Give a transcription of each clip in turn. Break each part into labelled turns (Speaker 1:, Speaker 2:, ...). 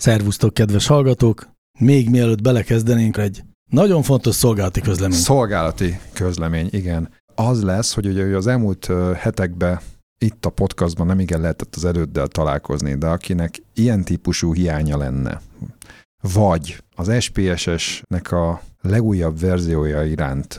Speaker 1: Szervusztok, kedves hallgatók! Még mielőtt belekezdenénk egy nagyon fontos szolgálati közlemény.
Speaker 2: Szolgálati közlemény, igen. Az lesz, hogy ugye az elmúlt hetekben itt a podcastban nem igen lehetett az előddel találkozni, de akinek ilyen típusú hiánya lenne, vagy az SPSS-nek a legújabb verziója iránt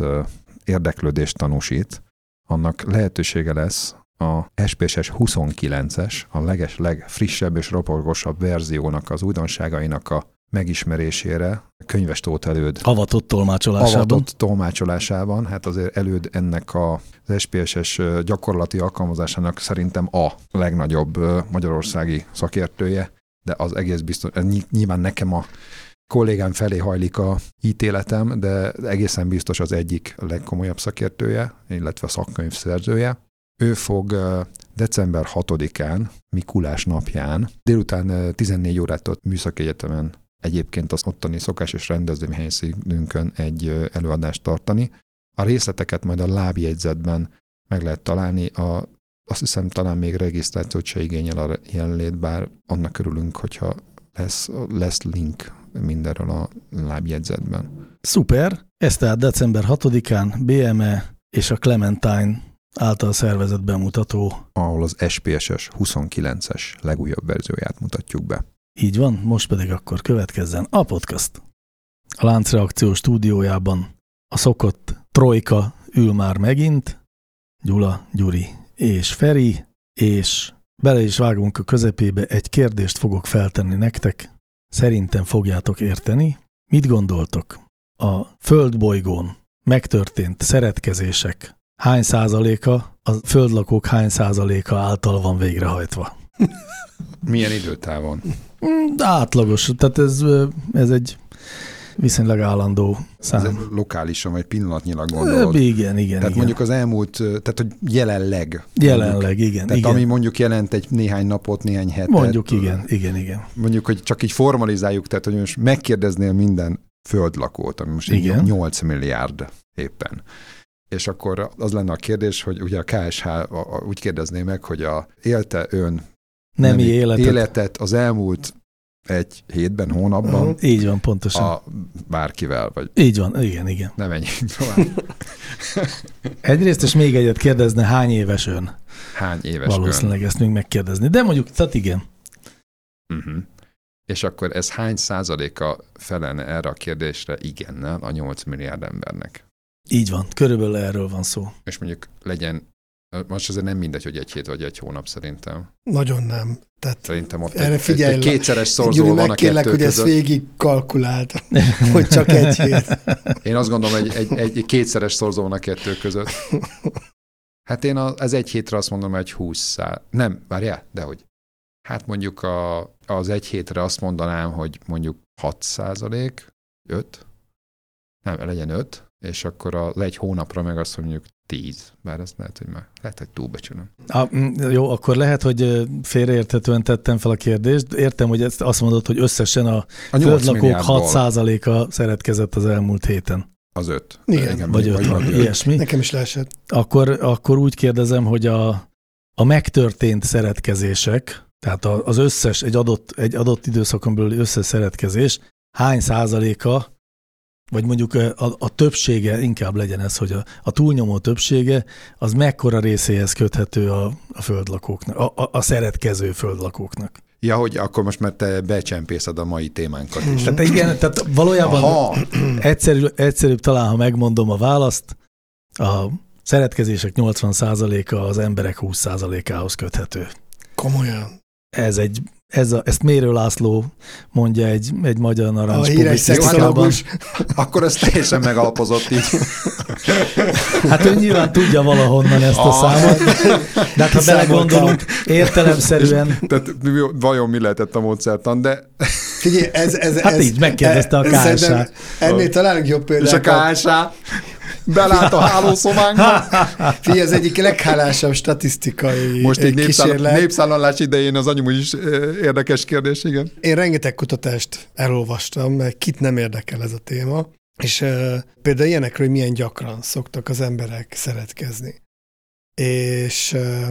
Speaker 2: érdeklődést tanúsít, annak lehetősége lesz a SPSS 29-es, a leges, legfrissebb és roporgosabb verziónak az újdonságainak a megismerésére, könyves tót előd.
Speaker 1: Avatott tolmácsolásában.
Speaker 2: Avatott tolmácsolásában, hát azért előd ennek a, az SPSS gyakorlati alkalmazásának szerintem a legnagyobb magyarországi szakértője, de az egész biztos, nyilván nekem a kollégám felé hajlik a ítéletem, de egészen biztos az egyik legkomolyabb szakértője, illetve szakkönyv szerzője. Ő fog december 6-án, Mikulás napján, délután 14 órát ott Műszaki Egyetemen egyébként az ottani szokásos rendezvényhelyszínünkön egy előadást tartani. A részleteket majd a lábjegyzetben meg lehet találni, a, azt hiszem talán még regisztrációt se igényel a jelenlét, bár annak örülünk, hogyha lesz, lesz link mindenről a lábjegyzetben.
Speaker 1: Szuper! Ez tehát december 6-án BME és a Clementine által szervezett bemutató.
Speaker 2: Ahol az SPSS 29-es legújabb verzióját mutatjuk be.
Speaker 1: Így van, most pedig akkor következzen a podcast. A Láncreakció stúdiójában a szokott trojka ül már megint, Gyula, Gyuri és Feri, és bele is vágunk a közepébe, egy kérdést fogok feltenni nektek, szerintem fogjátok érteni. Mit gondoltok? A földbolygón megtörtént szeretkezések hány százaléka, a földlakók hány százaléka által van végrehajtva?
Speaker 2: Milyen időtávon?
Speaker 1: Mm, átlagos, tehát ez, ez egy viszonylag állandó szám. Ez
Speaker 2: lokálisan vagy pillanatnyilag gondolod.
Speaker 1: Igen, igen.
Speaker 2: Tehát
Speaker 1: igen.
Speaker 2: mondjuk az elmúlt, tehát hogy jelenleg.
Speaker 1: Jelenleg,
Speaker 2: mondjuk,
Speaker 1: igen.
Speaker 2: Tehát
Speaker 1: igen.
Speaker 2: ami mondjuk jelent egy néhány napot, néhány hetet.
Speaker 1: Mondjuk igen, igen, igen.
Speaker 2: Mondjuk, hogy csak így formalizáljuk, tehát hogy most megkérdeznél minden földlakót, ami most
Speaker 1: igen.
Speaker 2: 8 milliárd éppen. És akkor az lenne a kérdés, hogy ugye a KSH úgy kérdezné meg, hogy a élte ön
Speaker 1: nemi életet.
Speaker 2: életet az elmúlt egy hétben, hónapban. Uh-huh.
Speaker 1: Így van, pontosan.
Speaker 2: A bárkivel, vagy...
Speaker 1: Így van, igen, igen.
Speaker 2: Nem ennyi tovább.
Speaker 1: Egyrészt, és még egyet kérdezne, hány éves ön?
Speaker 2: Hány éves
Speaker 1: Valószínűleg ön? ezt még megkérdezni, de mondjuk, tehát igen.
Speaker 2: Uh-huh. És akkor ez hány százaléka felelne erre a kérdésre igennel a 8 milliárd embernek?
Speaker 1: Így van, körülbelül erről van szó.
Speaker 2: És mondjuk legyen, most azért nem mindegy, hogy egy hét vagy egy hónap szerintem.
Speaker 3: Nagyon nem. Tehát
Speaker 2: szerintem ott
Speaker 3: erre
Speaker 2: egy,
Speaker 3: figyelj,
Speaker 2: egy kétszeres szorzó van a kettő
Speaker 3: hogy ezt végig kalkulált, hogy csak egy hét.
Speaker 2: Én azt gondolom, hogy egy, egy, egy kétszeres szorzó van a kettő között. Hát én az egy hétre azt mondom, hogy 20 szá... Nem, várjál, dehogy. Hát mondjuk a, az egy hétre azt mondanám, hogy mondjuk 6 százalék, 5, nem, legyen 5, és akkor az egy hónapra meg azt mondjuk 10, bár ezt lehet, hogy már lehet, hogy túlbecsülöm.
Speaker 1: A, jó, akkor lehet, hogy félreérthetően tettem fel a kérdést. Értem, hogy ezt azt mondod, hogy összesen a, a földlakók 6%-a szeretkezett az elmúlt héten.
Speaker 2: Az öt.
Speaker 3: Igen.
Speaker 1: Igen vagy, öt, vagy ilyesmi.
Speaker 3: Nekem is leesett.
Speaker 1: Akkor, akkor úgy kérdezem, hogy a, a megtörtént szeretkezések, tehát az összes, egy adott, egy adott időszakon belül összes szeretkezés, hány százaléka vagy mondjuk a, a többsége, inkább legyen ez, hogy a, a túlnyomó többsége, az mekkora részéhez köthető a, a földlakóknak, a, a, a szeretkező földlakóknak.
Speaker 2: Ja, hogy akkor most mert te becsempészed a mai témánkat is.
Speaker 1: Tehát igen, tehát valójában Aha. egyszerű, egyszerűbb talán, ha megmondom a választ, a szeretkezések 80%-a az emberek 20%-ához köthető.
Speaker 3: Komolyan.
Speaker 1: Ez egy Ez a, ezt Mérő László mondja egy, egy magyar narancs
Speaker 3: A híres szexológus.
Speaker 2: Akkor ez teljesen megalapozott így.
Speaker 1: Hát ő nyilván tudja valahonnan ezt a
Speaker 2: Ah.
Speaker 1: számot, de hát ha belegondolunk, értelemszerűen,
Speaker 2: Tehát mi- vajon mi lehetett a módszertan, de
Speaker 3: Figyelj, ez, ez,
Speaker 1: Hát
Speaker 3: ez,
Speaker 1: így, megkérdezte a
Speaker 3: szerintem Ennél talán jobb
Speaker 2: és a
Speaker 3: példákat.
Speaker 2: Belát a hálószobánkba.
Speaker 3: Figyelj, az egyik leghálásabb statisztikai
Speaker 2: Most egy népszáll, népszállalás idején az anyum is érdekes kérdés, igen.
Speaker 3: Én rengeteg kutatást elolvastam, mert kit nem érdekel ez a téma, és uh, például ilyenekről, hogy milyen gyakran szoktak az emberek szeretkezni. És uh,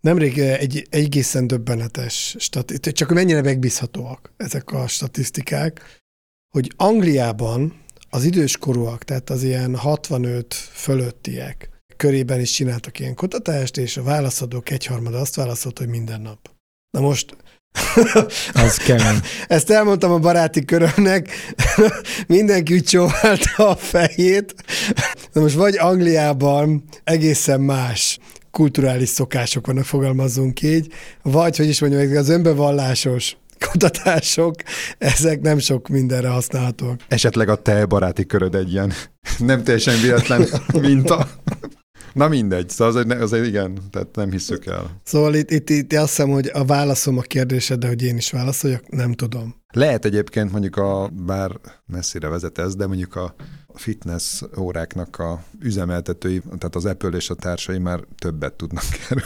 Speaker 3: nemrég egy, egy egészen döbbenetes statisztikák, csak hogy mennyire megbízhatóak ezek a statisztikák, hogy Angliában az időskorúak, tehát az ilyen 65 fölöttiek körében is csináltak ilyen kutatást, és a válaszadók egyharmada azt válaszolt, hogy minden nap. Na most
Speaker 1: az kemény.
Speaker 3: ezt elmondtam a baráti körömnek, mindenki úgy csóválta a fejét. Na most vagy Angliában egészen más kulturális szokások vannak, fogalmazzunk így, vagy, hogy is mondjam, az önbevallásos kutatások, ezek nem sok mindenre használhatók.
Speaker 2: Esetleg a te baráti köröd egy ilyen nem teljesen véletlen minta. Na mindegy, szóval az egy, az egy igen, tehát nem hiszük el.
Speaker 3: Szóval itt, itt, itt azt hiszem, hogy a válaszom a kérdésedre, hogy én is válaszoljak, nem tudom.
Speaker 2: Lehet egyébként mondjuk a, bár messzire vezet ez, de mondjuk a fitness óráknak a üzemeltetői, tehát az Apple és a társai már többet tudnak erről.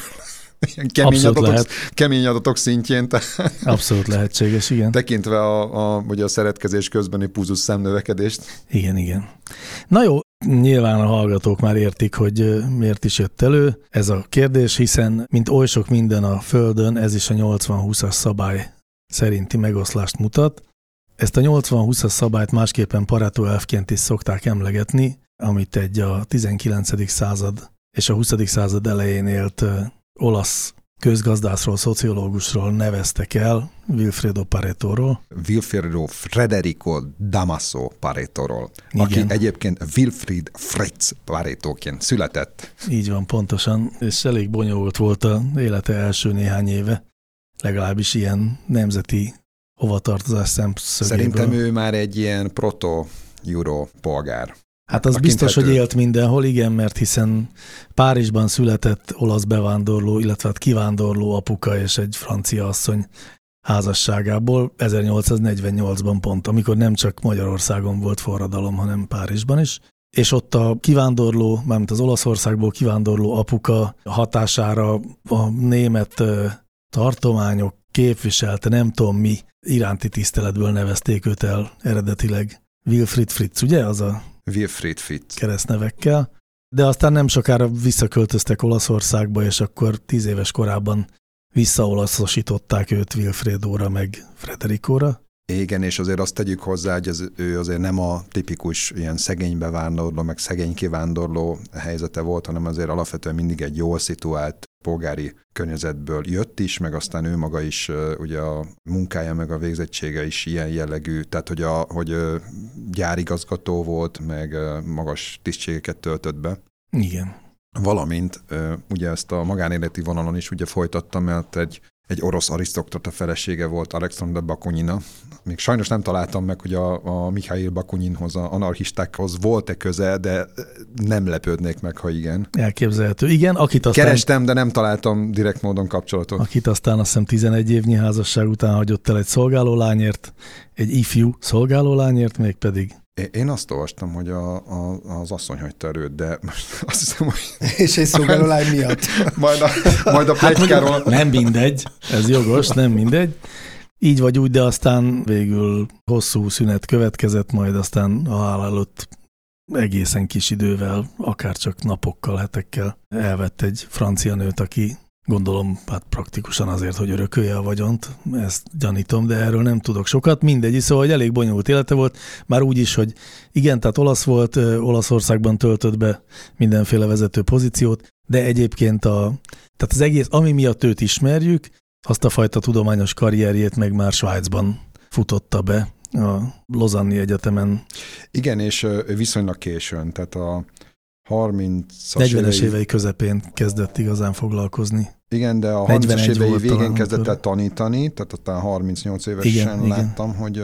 Speaker 2: Ilyen kemény,
Speaker 1: Abszolút
Speaker 2: adatok,
Speaker 1: lehet.
Speaker 2: kemény adatok szintjén, tehát
Speaker 1: Abszolút lehetséges, igen.
Speaker 2: tekintve a, a, ugye a szeretkezés közbeni púzus szemnövekedést.
Speaker 1: Igen, igen. Na jó, nyilván a hallgatók már értik, hogy miért is jött elő ez a kérdés, hiszen mint oly sok minden a Földön, ez is a 80-20-as szabály szerinti megoszlást mutat. Ezt a 80-20-as szabályt másképpen Pareto elfként is szokták emlegetni, amit egy a 19. század és a 20. század elején élt olasz közgazdászról, szociológusról neveztek el, Wilfredo Paretóról.
Speaker 2: Wilfredo Frederico Damaso Paretóról, aki egyébként Wilfried Fritz Paretóként született.
Speaker 1: Így van, pontosan, és elég bonyolult volt a élete első néhány éve, legalábbis ilyen nemzeti hovatartozás szemszögéből.
Speaker 2: Szerintem ő már egy ilyen proto-euro polgár.
Speaker 1: Hát az biztos, hogy élt mindenhol, igen, mert hiszen Párizsban született olasz bevándorló, illetve hát kivándorló apuka és egy francia asszony házasságából 1848-ban pont, amikor nem csak Magyarországon volt forradalom, hanem Párizsban is. És ott a kivándorló, mármint az Olaszországból kivándorló apuka hatására a német tartományok képviselte, nem tudom mi, iránti tiszteletből nevezték őt el eredetileg. Wilfried Fritz, ugye? Az a
Speaker 2: Wilfried Fritz.
Speaker 1: keresztnevekkel, de aztán nem sokára visszaköltöztek Olaszországba, és akkor tíz éves korában visszaolaszosították őt Wilfredóra meg Frederikóra.
Speaker 2: Igen, és azért azt tegyük hozzá, hogy ez, ő azért nem a tipikus ilyen szegény bevándorló, meg szegény kivándorló helyzete volt, hanem azért alapvetően mindig egy jól szituált polgári környezetből jött is, meg aztán ő maga is, ugye a munkája, meg a végzettsége is ilyen jellegű, tehát hogy, a, hogy gyárigazgató volt, meg magas tisztségeket töltött be.
Speaker 1: Igen.
Speaker 2: Valamint ugye ezt a magánéleti vonalon is ugye folytattam, mert egy, egy orosz arisztokrata felesége volt Alexander Bakunina. Még sajnos nem találtam meg, hogy a, a Mikhail Bakuninhoz, a anarchistákhoz volt-e köze, de nem lepődnék meg, ha igen.
Speaker 1: Elképzelhető. Igen, akit aztán,
Speaker 2: Kerestem, de nem találtam direkt módon kapcsolatot.
Speaker 1: akit aztán azt hiszem 11 évnyi házasság után hagyott el egy szolgálólányért, egy ifjú szolgálólányért, mégpedig
Speaker 2: Én azt olvastam, hogy a, a, az asszony hagyta erőt, de most azt hiszem, hogy
Speaker 3: És egy szolgálólány miatt.
Speaker 2: majd a, majd a
Speaker 1: Hát
Speaker 2: plegykáról...
Speaker 1: mondjuk, nem mindegy, ez jogos, nem mindegy. Így vagy úgy, de aztán végül hosszú szünet következett, majd aztán a halál előtt egészen kis idővel, akár csak napokkal, hetekkel elvett egy francia nőt, aki gondolom hát praktikusan azért, hogy örökölje a vagyont, ezt gyanítom, de erről nem tudok sokat. Mindegy, szóval hogy elég bonyolult élete volt, már úgy is, hogy igen, tehát olasz volt, Olaszországban töltött be mindenféle vezető pozíciót, de egyébként a, tehát az egész, ami miatt őt ismerjük, azt a fajta tudományos karrierjét meg már Svájcban futotta be a Lozanni Egyetemen.
Speaker 2: Igen, és viszonylag későn, tehát a 30
Speaker 1: 40-es évei közepén kezdett igazán foglalkozni.
Speaker 2: Igen, de a
Speaker 1: 41
Speaker 2: 30-as évei végén
Speaker 1: talán,
Speaker 2: kezdett el tanítani, tehát aztán 38 évesen
Speaker 1: Igen, igen.
Speaker 2: láttam, hogy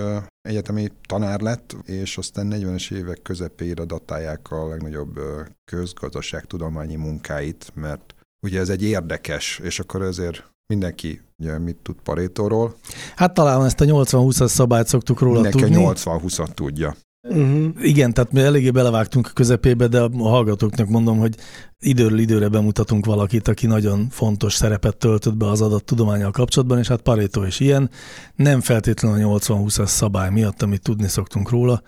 Speaker 2: egyetemi tanár lett, és aztán 40-es évek közepére datálják a legnagyobb közgazdaságtudományi munkáit, mert ugye ez egy érdekes, és akkor ezért mindenki ugye mit tud Parétóról,
Speaker 1: Hát talán ezt a 80-20-as szabályt szoktuk róla
Speaker 2: mindenki
Speaker 1: tudni.
Speaker 2: a 80-20-at tudja.
Speaker 3: Uh-huh.
Speaker 1: Igen, tehát mi eléggé belevágtunk a közepébe, de a hallgatóknak mondom, hogy időről időre bemutatunk valakit, aki nagyon fontos szerepet töltött be az adattudományal kapcsolatban, és hát Pareto is ilyen, nem feltétlenül a 80-20-as szabály miatt, amit tudni szoktunk róla,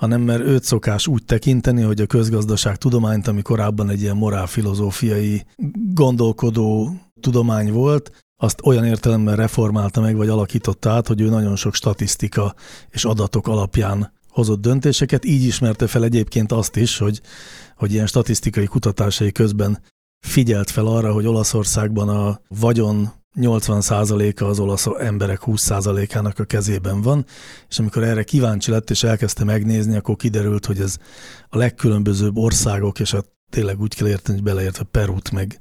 Speaker 1: hanem mert őt szokás úgy tekinteni, hogy a közgazdaság tudományt, ami korábban egy ilyen morálfilozófiai gondolkodó tudomány volt, azt olyan értelemben reformálta meg, vagy alakította át, hogy ő nagyon sok statisztika és adatok alapján hozott döntéseket, így ismerte fel egyébként azt is, hogy, hogy ilyen statisztikai kutatásai közben figyelt fel arra, hogy Olaszországban a vagyon 80%-a az olasz emberek 20%-ának a kezében van, és amikor erre kíváncsi lett és elkezdte megnézni, akkor kiderült, hogy ez a legkülönbözőbb országok, és hát tényleg úgy kell érteni, hogy beleértve Perút, meg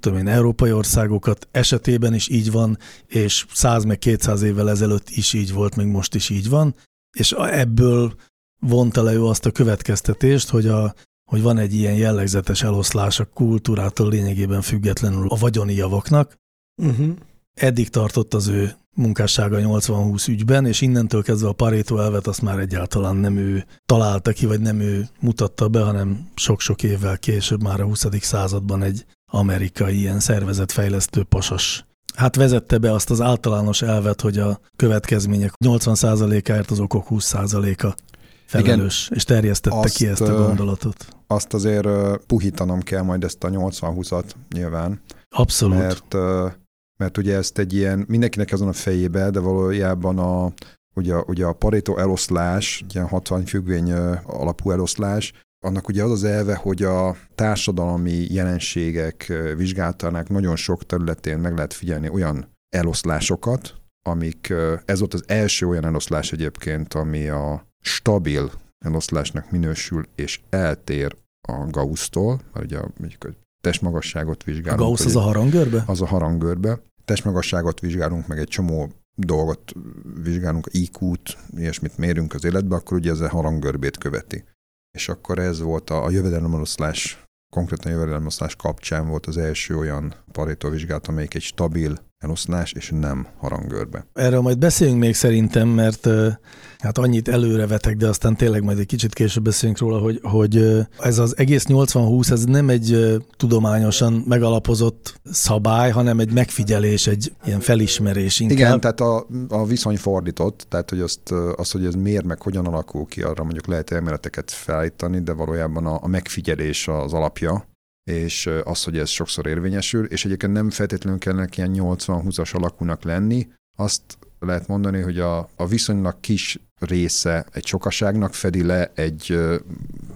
Speaker 1: tudom én, európai országokat esetében is így van, és 100 meg 200 évvel ezelőtt is így volt, meg most is így van, és ebből vonta le ő azt a következtetést, hogy, a, hogy van egy ilyen jellegzetes eloszlás a kultúrától lényegében függetlenül a vagyoni javaknak.
Speaker 3: Uh-huh.
Speaker 1: Eddig tartott az ő munkássága 80-20 ügyben, és innentől kezdve a Pareto elvet azt már egyáltalán nem ő találta ki, vagy nem ő mutatta be, hanem sok-sok évvel később, már a 20. században egy amerikai ilyen szervezetfejlesztő pasas hát vezette be azt az általános elvet, hogy a következmények 80%-áért az okok 20%-a felelős, és terjesztette
Speaker 2: Azt,
Speaker 1: ki ezt a gondolatot.
Speaker 2: Azt azért puhítanom kell majd ezt a 80-20-at nyilván,
Speaker 1: Abszolút.
Speaker 2: mert, mert ugye ezt egy ilyen, mindenkinek azon a fejébe, de valójában a, ugye, ugye a Pareto eloszlás, ilyen 60 függvény alapú eloszlás, annak ugye az az elve, hogy a társadalmi jelenségek vizsgálatának nagyon sok területén meg lehet figyelni olyan eloszlásokat, amik, ez volt az első olyan eloszlás egyébként, ami a stabil eloszlásnak minősül, és eltér a Gauss-tól, mert ugye a, mondjuk a testmagasságot
Speaker 1: A
Speaker 2: vizsgálunk.
Speaker 1: Gauss
Speaker 2: hogy
Speaker 1: az a harangörbe?
Speaker 2: az a harangörbe. Testmagasságot vizsgálunk, meg egy csomó dolgot vizsgálunk, IQ-t, ilyesmit mérünk az életbe, akkor ugye ez a harangörbét követi. És akkor ez volt a, a jövedelemeloszlás, konkrétan jövedelemeloszlás kapcsán volt az első olyan Pareto vizsgálat, amelyik egy stabil eloszlás, és nem harangörbe.
Speaker 1: Erről majd beszéljünk még szerintem, mert hát annyit előrevetek, de aztán tényleg majd egy kicsit később beszélünk róla, hogy, hogy ez az egész 80-20, ez nem egy tudományosan megalapozott szabály, hanem egy megfigyelés, egy ilyen felismerés inkább.
Speaker 2: Igen, tehát a, a viszony fordított, tehát hogy azt, az, hogy ez miért, meg hogyan alakul ki, arra mondjuk lehet elméleteket felállítani, de valójában a, a megfigyelés az alapja, és az, hogy ez sokszor érvényesül, és egyébként nem feltétlenül kellene ilyen 80-20-as alakúnak lenni, azt lehet mondani, hogy a, a viszonylag kis része egy sokaságnak fedi le egy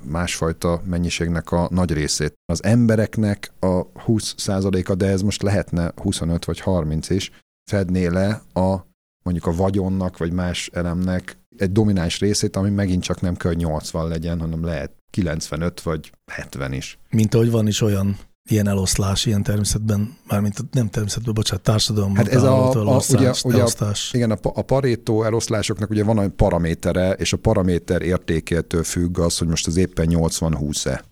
Speaker 2: másfajta mennyiségnek a nagy részét. Az embereknek a 20%-a, de ez most lehetne 25 vagy 30 is, fedné le a mondjuk a vagyonnak, vagy más elemnek egy domináns részét, ami megint csak nem kell, hogy 80 legyen, hanem lehet 95 vagy 70 is.
Speaker 1: Mint ahogy van is olyan ilyen eloszlás, ilyen természetben, mármint nem természetben, bocsánat, társadalomban
Speaker 2: Hát ez a-
Speaker 1: található
Speaker 2: a-
Speaker 1: elosztás,
Speaker 2: ugye- ugye a-. Igen, a, a Pareto eloszlásoknak ugye van egy paramétere, és a paraméter értékétől függ az, hogy most az éppen 80-20-e.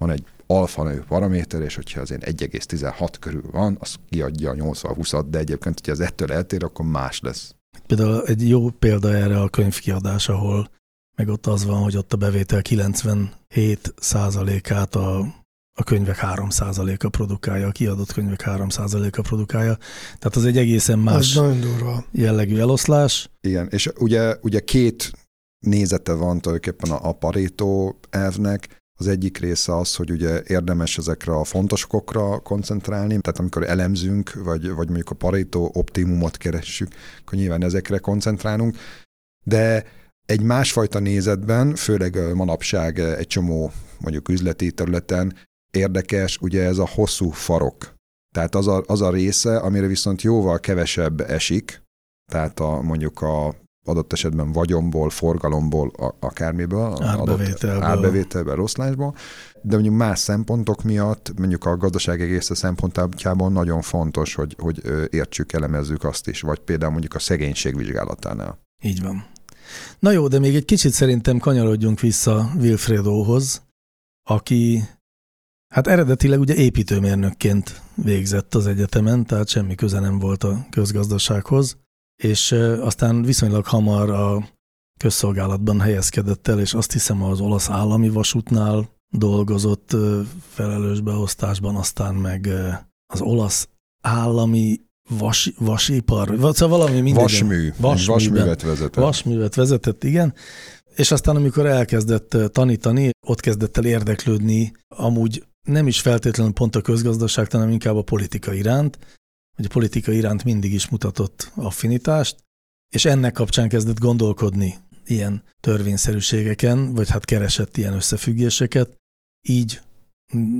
Speaker 2: Van egy alfa nevű paraméter, és hogyha az ilyen 1,16 körül van, az kiadja a 80-20-at, de egyébként, hogyha az ettől eltér, akkor más lesz.
Speaker 1: Például egy jó példa erre a könyvkiadás, ahol meg ott az van, hogy ott a bevétel 97 át a, a könyvek 3% a produkálja, a kiadott könyvek 3% a produkálja. Tehát az egy egészen más jellegű eloszlás.
Speaker 2: Igen, és ugye, ugye két nézete van tulajdonképpen a, a Pareto elvnek. Az egyik része az, hogy ugye érdemes ezekre a fontosokra koncentrálni, tehát amikor elemzünk, vagy, vagy mondjuk a Pareto optimumot keressük, akkor nyilván ezekre koncentrálunk, de egy másfajta nézetben, főleg manapság egy csomó mondjuk üzleti területen érdekes, ugye ez a hosszú farok. Tehát az a, az a része, amire viszont jóval kevesebb esik, tehát a, mondjuk a adott esetben vagyomból, forgalomból, a, akármiből,
Speaker 1: árbevételből.
Speaker 2: árbevételből, roszlásból, de mondjuk más szempontok miatt, mondjuk a gazdaság egész szempontjából nagyon fontos, hogy, hogy értsük, elemezzük azt is, vagy például mondjuk a szegénység vizsgálatánál.
Speaker 1: Így van. Na jó, de még egy kicsit szerintem kanyarodjunk vissza Wilfredóhoz, aki hát eredetileg ugye építőmérnökként végzett az egyetemen, tehát semmi köze nem volt a közgazdasághoz, és aztán viszonylag hamar a közszolgálatban helyezkedett el, és azt hiszem az olasz állami vasútnál dolgozott felelős beosztásban, aztán meg az olasz állami vas, vasipar, vagy szóval valami minden.
Speaker 2: Vasmű. Vasművet vezetett.
Speaker 1: Vasművet vezetett, igen. És aztán, amikor elkezdett tanítani, ott kezdett el érdeklődni amúgy nem is feltétlenül pont a közgazdaság, hanem inkább a politika iránt, hogy a politika iránt mindig is mutatott affinitást, és ennek kapcsán kezdett gondolkodni ilyen törvényszerűségeken, vagy hát keresett ilyen összefüggéseket, így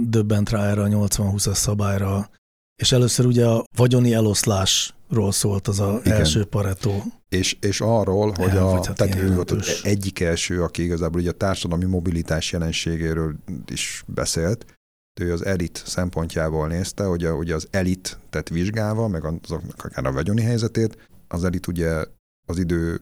Speaker 1: döbbent rá erre a 80-20-as szabályra, és először ugye a vagyoni eloszlásról szólt az a Igen. első paretó.
Speaker 2: És, és arról, hogy a, hát tehát ő volt az egyik első, aki igazából ugye a társadalmi mobilitás jelenségéről is beszélt, ő az elit szempontjából nézte, hogy a, ugye az elit tett vizsgálva, meg azoknak akár a vagyoni helyzetét, az elit ugye az idő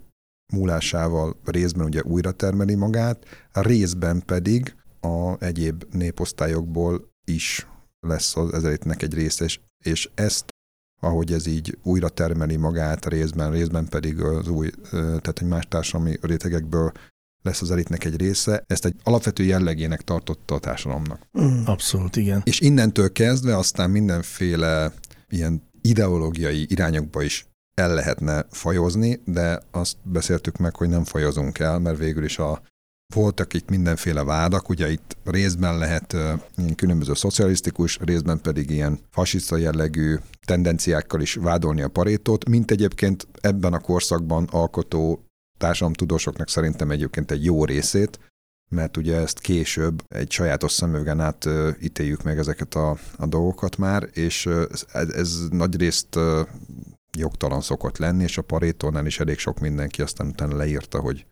Speaker 2: múlásával részben ugye újra termeli magát, a részben pedig a egyéb néposztályokból is lesz az elitnek egy része, és, és ezt, ahogy ez így újra termeli magát részben, részben pedig az új, tehát egy más társadalmi rétegekből lesz az elitnek egy része, ezt egy alapvető jellegének tartotta a társadalomnak.
Speaker 1: Mm. Abszolút, igen.
Speaker 2: És innentől kezdve aztán mindenféle ilyen ideológiai irányokba is el lehetne fajozni, de azt beszéltük meg, hogy nem fajozunk el, mert végül is a voltak itt mindenféle vádak, ugye itt részben lehet különböző szocialisztikus, részben pedig ilyen fasiszta jellegű tendenciákkal is vádolni a parétót, mint egyébként ebben a korszakban alkotó társadalomtudósoknak szerintem egyébként egy jó részét, mert ugye ezt később egy sajátos szemüvegen át ítéljük meg ezeket a, a dolgokat már, és ez, ez nagy részt jogtalan szokott lenni, és a parétónál is elég sok mindenki aztán utána leírta, hogy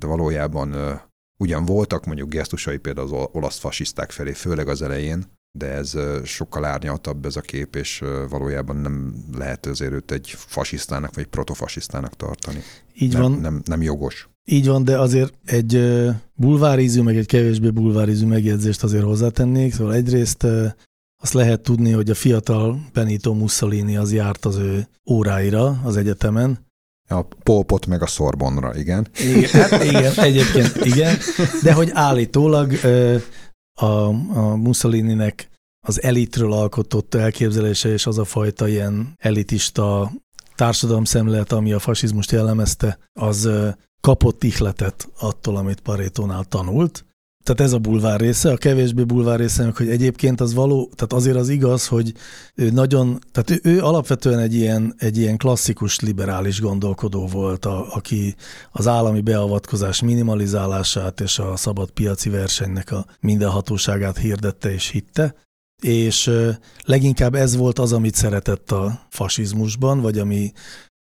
Speaker 2: de valójában ugyan voltak mondjuk gesztusai például az olasz fasiszták felé, főleg az elején, de ez sokkal árnyaltabb ez a kép, és valójában nem lehet azért őt egy fasisztának vagy protofasisztának tartani.
Speaker 1: Így
Speaker 2: nem,
Speaker 1: van.
Speaker 2: Nem, nem jogos.
Speaker 1: Így van, de azért egy bulvárizű, meg egy kevésbé bulvárizű megjegyzést azért hozzátennék. Szóval egyrészt azt lehet tudni, hogy a fiatal Benito Mussolini az járt az ő óráira az egyetemen.
Speaker 2: A Polpot meg a Szorbonra, igen.
Speaker 1: Igen, hát igen, egyébként igen, de hogy állítólag a, a Mussolininek az elitről alkotott elképzelése és az a fajta ilyen elitista társadalomszemlélet, ami a fasizmust jellemezte, az kapott ihletet attól, amit Parétónál tanult. Tehát ez a bulvár része, a kevésbé bulvár része, hogy egyébként az való, tehát azért az igaz, hogy ő nagyon, tehát ő, ő alapvetően egy ilyen, egy ilyen klasszikus liberális gondolkodó volt, a, aki az állami beavatkozás minimalizálását és a szabad piaci versenynek a mindenhatóságát hirdette és hitte, és leginkább ez volt az, amit szeretett a fasizmusban, vagy ami,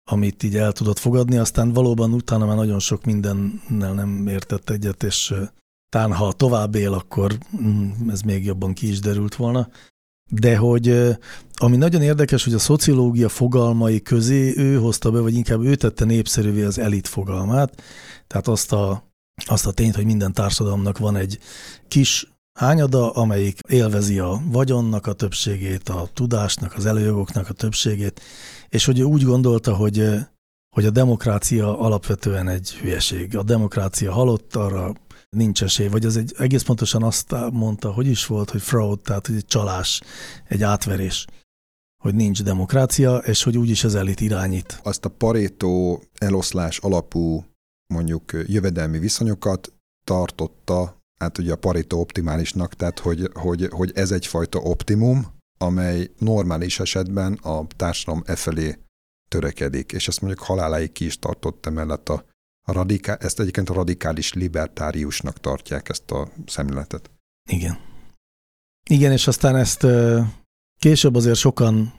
Speaker 1: amit így el tudott fogadni, aztán valóban utána már nagyon sok mindennel nem értett egyet, és talán ha tovább él, akkor mm, ez még jobban ki is derült volna. De hogy ami nagyon érdekes, hogy a szociológia fogalmai közé ő hozta be, vagy inkább ő tette népszerűvé az elit fogalmát, tehát azt a, azt a tényt, hogy minden társadalomnak van egy kis hányada, amelyik élvezi a vagyonnak a többségét, a tudásnak, az előjogoknak a többségét, és hogy ő úgy gondolta, hogy, hogy a demokrácia alapvetően egy hülyeség. A demokrácia halott, arra nincs esély, vagy az egy egész pontosan azt mondta, hogy is volt, hogy fraud, tehát hogy egy csalás, egy átverés, hogy nincs demokrácia, és hogy úgyis az elit irányít.
Speaker 2: Azt a parétó eloszlás alapú mondjuk jövedelmi viszonyokat tartotta, hát ugye a parétó optimálisnak, tehát hogy, hogy, hogy ez egyfajta optimum, amely normális esetben a társadalom e felé törekedik, és ezt mondjuk haláláig ki is tartott emellett a a radiká, ezt egyébként a radikális libertáriusnak tartják ezt a szemléletet.
Speaker 1: Igen. Igen, és aztán ezt később azért sokan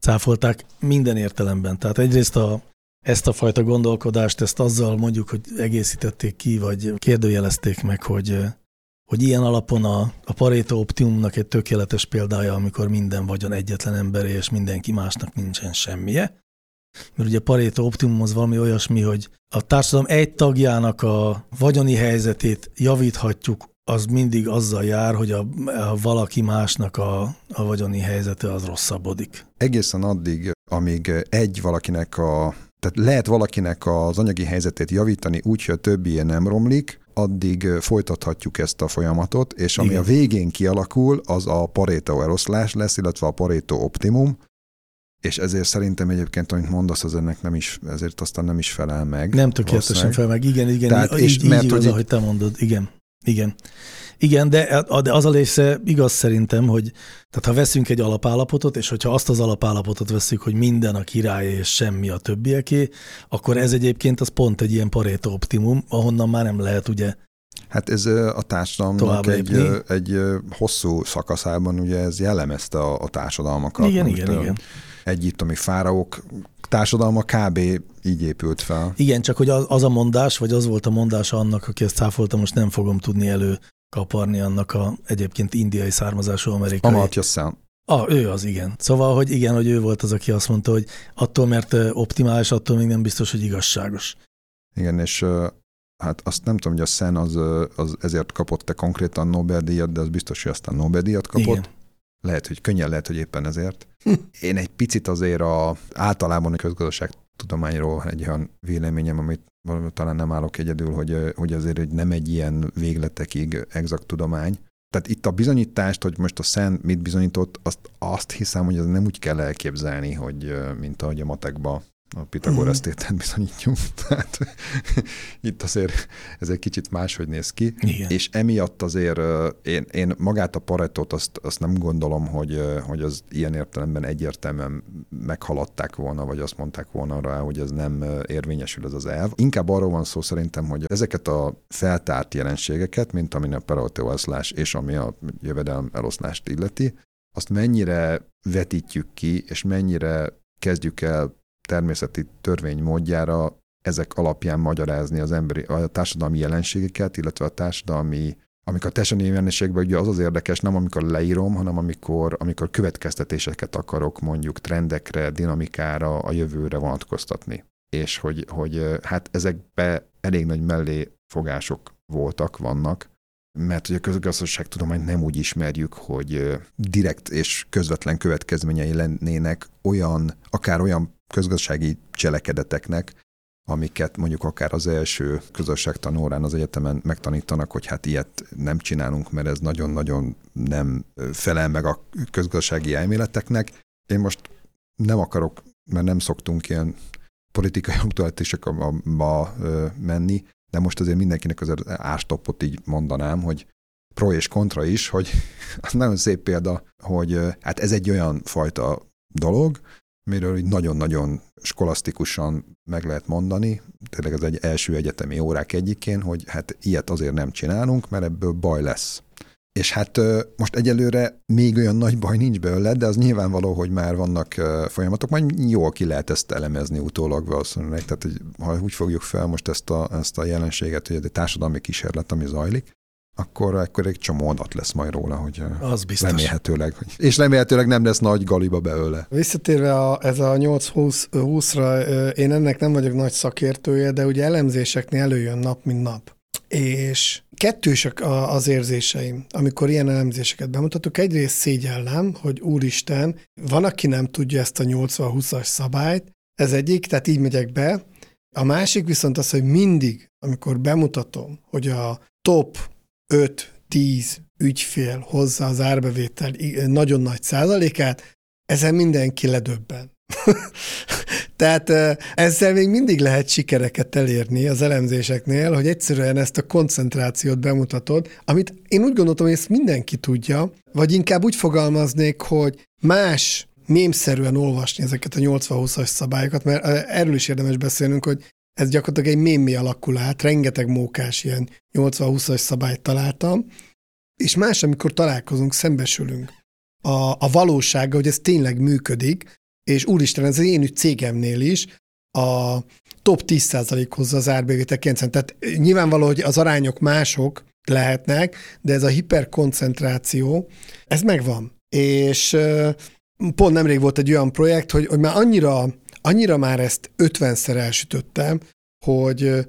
Speaker 1: cáfolták minden értelemben. Tehát egyrészt a, ezt a fajta gondolkodást, ezt azzal mondjuk, hogy egészítették ki, vagy kérdőjelezték meg, hogy, hogy ilyen alapon a, a Pareto optimumnak egy tökéletes példája, amikor minden vagyon egyetlen emberé, és mindenki másnak nincsen semmije. Mert ugye a Pareto optimum az valami olyasmi, hogy a társadalom egy tagjának a vagyoni helyzetét javíthatjuk, az mindig azzal jár, hogy a, a valaki másnak a, a vagyoni helyzete az rosszabbodik.
Speaker 2: Egészen addig, amíg egy valakinek a tehát lehet valakinek az anyagi helyzetét javítani úgy, hogy a többi nem romlik, addig folytathatjuk ezt a folyamatot, és ami Igen. a végén kialakul, az a Pareto eloszlás lesz, illetve a Pareto optimum, és ezért szerintem egyébként, amit mondasz, az ennek nem is, ezért aztán nem is felel meg.
Speaker 1: Nem tökéletesen fel meg, igen, igen, Tehát, így, és így mert, igaz, hogy ahogy te mondod, igen. Igen. Igen, de, de az a része igaz szerintem, hogy tehát ha veszünk egy alapállapotot, és hogyha azt az alapállapotot veszük, hogy minden a király és semmi a többieké, akkor ez egyébként az pont egy ilyen paréto optimum, ahonnan már nem lehet ugye
Speaker 2: Hát ez a társadalomnak egy, egy hosszú szakaszában ugye ez jellemezte a, a társadalmakat.
Speaker 1: Igen, igen, igen.
Speaker 2: Egyiptomi fáraók társadalma kb. így épült fel.
Speaker 1: Igen, csak hogy az, a mondás, vagy az volt a mondás annak, aki ezt cáfolta, most nem fogom tudni elő kaparni annak a egyébként indiai származású amerikai.
Speaker 2: Amartya Sen.
Speaker 1: Ah, ő az, igen. Szóval, hogy igen, hogy ő volt az, aki azt mondta, hogy attól, mert optimális, attól még nem biztos, hogy igazságos.
Speaker 2: Igen, és hát azt nem tudom, hogy a Sen az, az ezért kapott-e konkrétan Nobel-díjat, de az biztos, hogy aztán Nobel-díjat kapott. Igen. Lehet, hogy könnyen lehet, hogy éppen ezért. Én egy picit azért a, általában a közgazdaság tudományról egy olyan véleményem, amit talán nem állok egyedül, hogy, hogy azért hogy nem egy ilyen végletekig exakt tudomány. Tehát itt a bizonyítást, hogy most a Szen mit bizonyított, azt, azt hiszem, hogy ez nem úgy kell elképzelni, hogy mint ahogy a matekba a Pitagorasz mhm. tételt bizonyítjuk. Tehát itt azért ez egy kicsit máshogy néz ki. Igen. És emiatt azért én, én magát a paretot azt, azt nem gondolom, hogy, hogy az ilyen értelemben egyértelműen meghaladták volna, vagy azt mondták volna rá, hogy ez nem érvényesül ez az elv. Inkább arról van szó szerintem, hogy ezeket a feltárt jelenségeket, mint ami a Pareto eloszlás és ami a jövedelem eloszlást illeti, azt mennyire vetítjük ki, és mennyire kezdjük el természeti törvény módjára ezek alapján magyarázni az emberi, a társadalmi jelenségeket, illetve a társadalmi amikor a társadalmi jelenségben ugye az az érdekes, nem amikor leírom, hanem amikor, amikor következtetéseket akarok mondjuk trendekre, dinamikára, a jövőre vonatkoztatni. És hogy, hogy hát ezekbe elég nagy mellé fogások voltak, vannak, mert ugye a közgazdaságtudományt nem úgy ismerjük, hogy direkt és közvetlen következményei lennének olyan, akár olyan közgazdasági cselekedeteknek, amiket mondjuk akár az első közösségtanórán az egyetemen megtanítanak, hogy hát ilyet nem csinálunk, mert ez nagyon-nagyon nem felel meg a közgazdasági elméleteknek. Én most nem akarok, mert nem szoktunk ilyen politikai aktuálisáokba menni, de most azért mindenkinek az ástoppot így mondanám, hogy pro és kontra is, hogy az nagyon szép példa, hogy hát ez egy olyan fajta dolog, miről így nagyon-nagyon skolasztikusan meg lehet mondani, tényleg ez egy első egyetemi órák egyikén, hogy hát ilyet azért nem csinálunk, mert ebből baj lesz. És hát most egyelőre még olyan nagy baj nincs belőle, de az nyilvánvaló, hogy már vannak folyamatok, majd jól ki lehet ezt elemezni utólag valószínűleg. Tehát, hogy ha úgy fogjuk fel most ezt a, ezt a jelenséget, hogy egy társadalmi kísérlet, ami zajlik, akkor, akkor egy csomó adat lesz majd róla, hogy
Speaker 1: az biztos.
Speaker 2: remélhetőleg. És remélhetőleg nem lesz nagy galiba belőle.
Speaker 3: Visszatérve a, ez a 8-20-ra, én ennek nem vagyok nagy szakértője, de ugye elemzéseknél előjön nap, mint nap. És kettősek az érzéseim, amikor ilyen elemzéseket bemutatok. Egyrészt szégyellem, hogy úristen, van, aki nem tudja ezt a 80-20-as szabályt, ez egyik, tehát így megyek be. A másik viszont az, hogy mindig, amikor bemutatom, hogy a top 5-10 ügyfél hozza az árbevétel nagyon nagy százalékát, ezen mindenki ledöbben. Tehát ezzel még mindig lehet sikereket elérni az elemzéseknél, hogy egyszerűen ezt a koncentrációt bemutatod, amit én úgy gondoltam, hogy ezt mindenki tudja, vagy inkább úgy fogalmaznék, hogy más mémszerűen olvasni ezeket a 80-20-as szabályokat, mert erről is érdemes beszélnünk, hogy ez gyakorlatilag egy mémé alakul át, rengeteg mókás ilyen 80-20-as szabályt találtam, és más, amikor találkozunk, szembesülünk. A, a valósággal, hogy ez tényleg működik, és úristen, ez az én cégemnél is, a top 10% hozza az árbevétel 90. Tehát nyilvánvaló, hogy az arányok mások lehetnek, de ez a hiperkoncentráció, ez megvan. És pont nemrég volt egy olyan projekt, hogy, hogy már annyira, annyira már ezt 50-szer elsütöttem, hogy,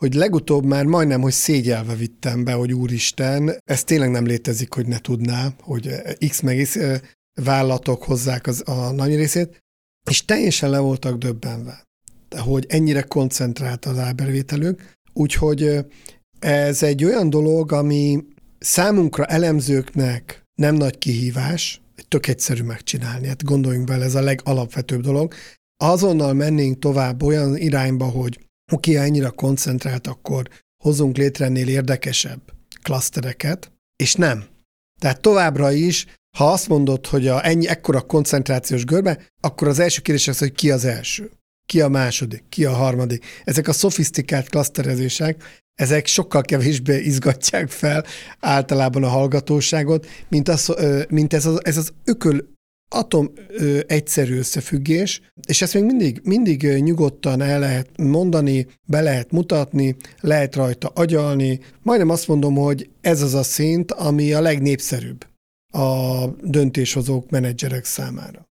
Speaker 3: hogy legutóbb már majdnem, hogy szégyelve vittem be, hogy úristen, ez tényleg nem létezik, hogy ne tudná, hogy X meg X vállalatok hozzák az, a nagy részét, és teljesen le voltak döbbenve, hogy ennyire koncentrált az árbevételük, úgyhogy ez egy olyan dolog, ami számunkra elemzőknek nem nagy kihívás, tök egyszerű megcsinálni. Hát gondoljunk bele, ez a legalapvetőbb dolog. Azonnal mennénk tovább olyan irányba, hogy oké, ha ennyire koncentrált, akkor hozunk létre ennél érdekesebb klasztereket, és nem. Tehát továbbra is, ha azt mondod, hogy a ennyi ekkora koncentrációs görbe, akkor az első kérdés az, hogy ki az első, ki a második, ki a harmadik. Ezek a szofisztikált klaszterezések, ezek sokkal kevésbé izgatják fel általában a hallgatóságot, mint, az, mint ez, az, ez az ököl atom ö, egyszerű összefüggés, és ezt még mindig, mindig nyugodtan el lehet mondani, be lehet mutatni, lehet rajta agyalni. Majdnem azt mondom, hogy ez az a szint, ami a legnépszerűbb a döntéshozók, menedzserek számára.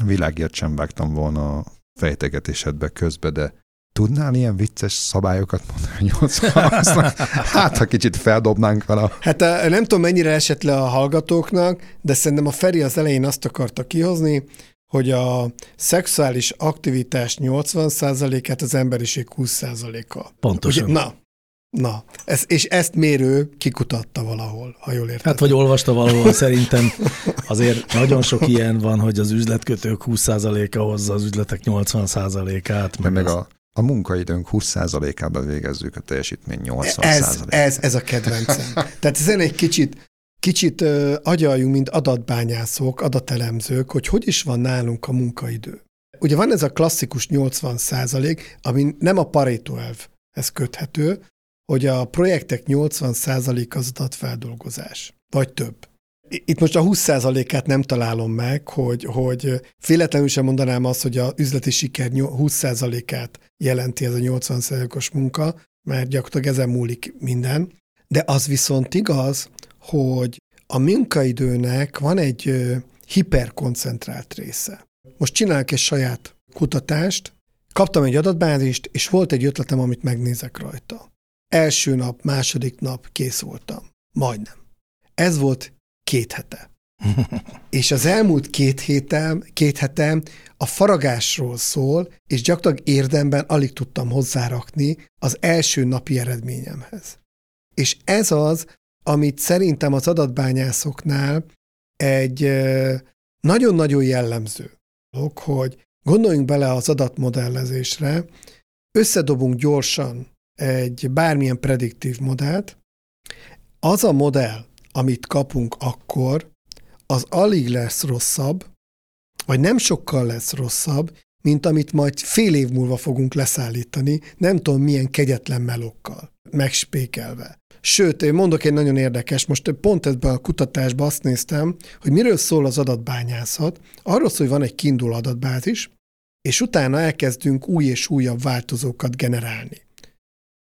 Speaker 2: A világért sem vágtam volna a fejtegetésedbe közbe, de Tudnál ilyen vicces szabályokat mondani, hogy Hát, ha kicsit feldobnánk vele.
Speaker 3: Hát nem tudom, mennyire esett le a hallgatóknak, de szerintem a Feri az elején azt akarta kihozni, hogy a szexuális aktivitás 80%-át az emberiség 20%-a.
Speaker 1: Pontosan.
Speaker 3: Ugye, na, Na, ez, és ezt mérő kikutatta valahol, ha jól értem.
Speaker 1: Hát vagy olvasta valahol, szerintem azért nagyon sok ilyen van, hogy az üzletkötők 20%-a hozza az üzletek 80%-át.
Speaker 2: Meg, meg a a munkaidőnk 20%-ában végezzük a teljesítmény 80%-át.
Speaker 3: Ez, ez, ez a kedvencem. Tehát ezen egy kicsit, kicsit uh, agyaljunk, mint adatbányászok, adatelemzők, hogy hogy is van nálunk a munkaidő. Ugye van ez a klasszikus 80 százalék, ami nem a Pareto ez köthető, hogy a projektek 80 százalék az adatfeldolgozás, vagy több. Itt most a 20%-át nem találom meg, hogy, hogy féletlenül sem mondanám azt, hogy a üzleti siker 20%-át jelenti ez a 80%-os munka, mert gyakorlatilag ezen múlik minden. De az viszont igaz, hogy a munkaidőnek van egy hiperkoncentrált része. Most csinálok egy saját kutatást, kaptam egy adatbázist, és volt egy ötletem, amit megnézek rajta. Első nap, második nap kész voltam. Majdnem. Ez volt két hete. és az elmúlt két hétem, két hetem a faragásról szól, és gyakorlatilag érdemben alig tudtam hozzárakni az első napi eredményemhez. És ez az, amit szerintem az adatbányászoknál egy nagyon-nagyon jellemző dolog, hogy gondoljunk bele az adatmodellezésre, összedobunk gyorsan egy bármilyen prediktív modellt, az a modell, amit kapunk akkor, az alig lesz rosszabb, vagy nem sokkal lesz rosszabb, mint amit majd fél év múlva fogunk leszállítani, nem tudom milyen kegyetlen melokkal, megspékelve. Sőt, én mondok egy nagyon érdekes, most pont ebben a kutatásban azt néztem, hogy miről szól az adatbányászat. Arról szól, hogy van egy kiinduló adatbázis, és utána elkezdünk új és újabb változókat generálni.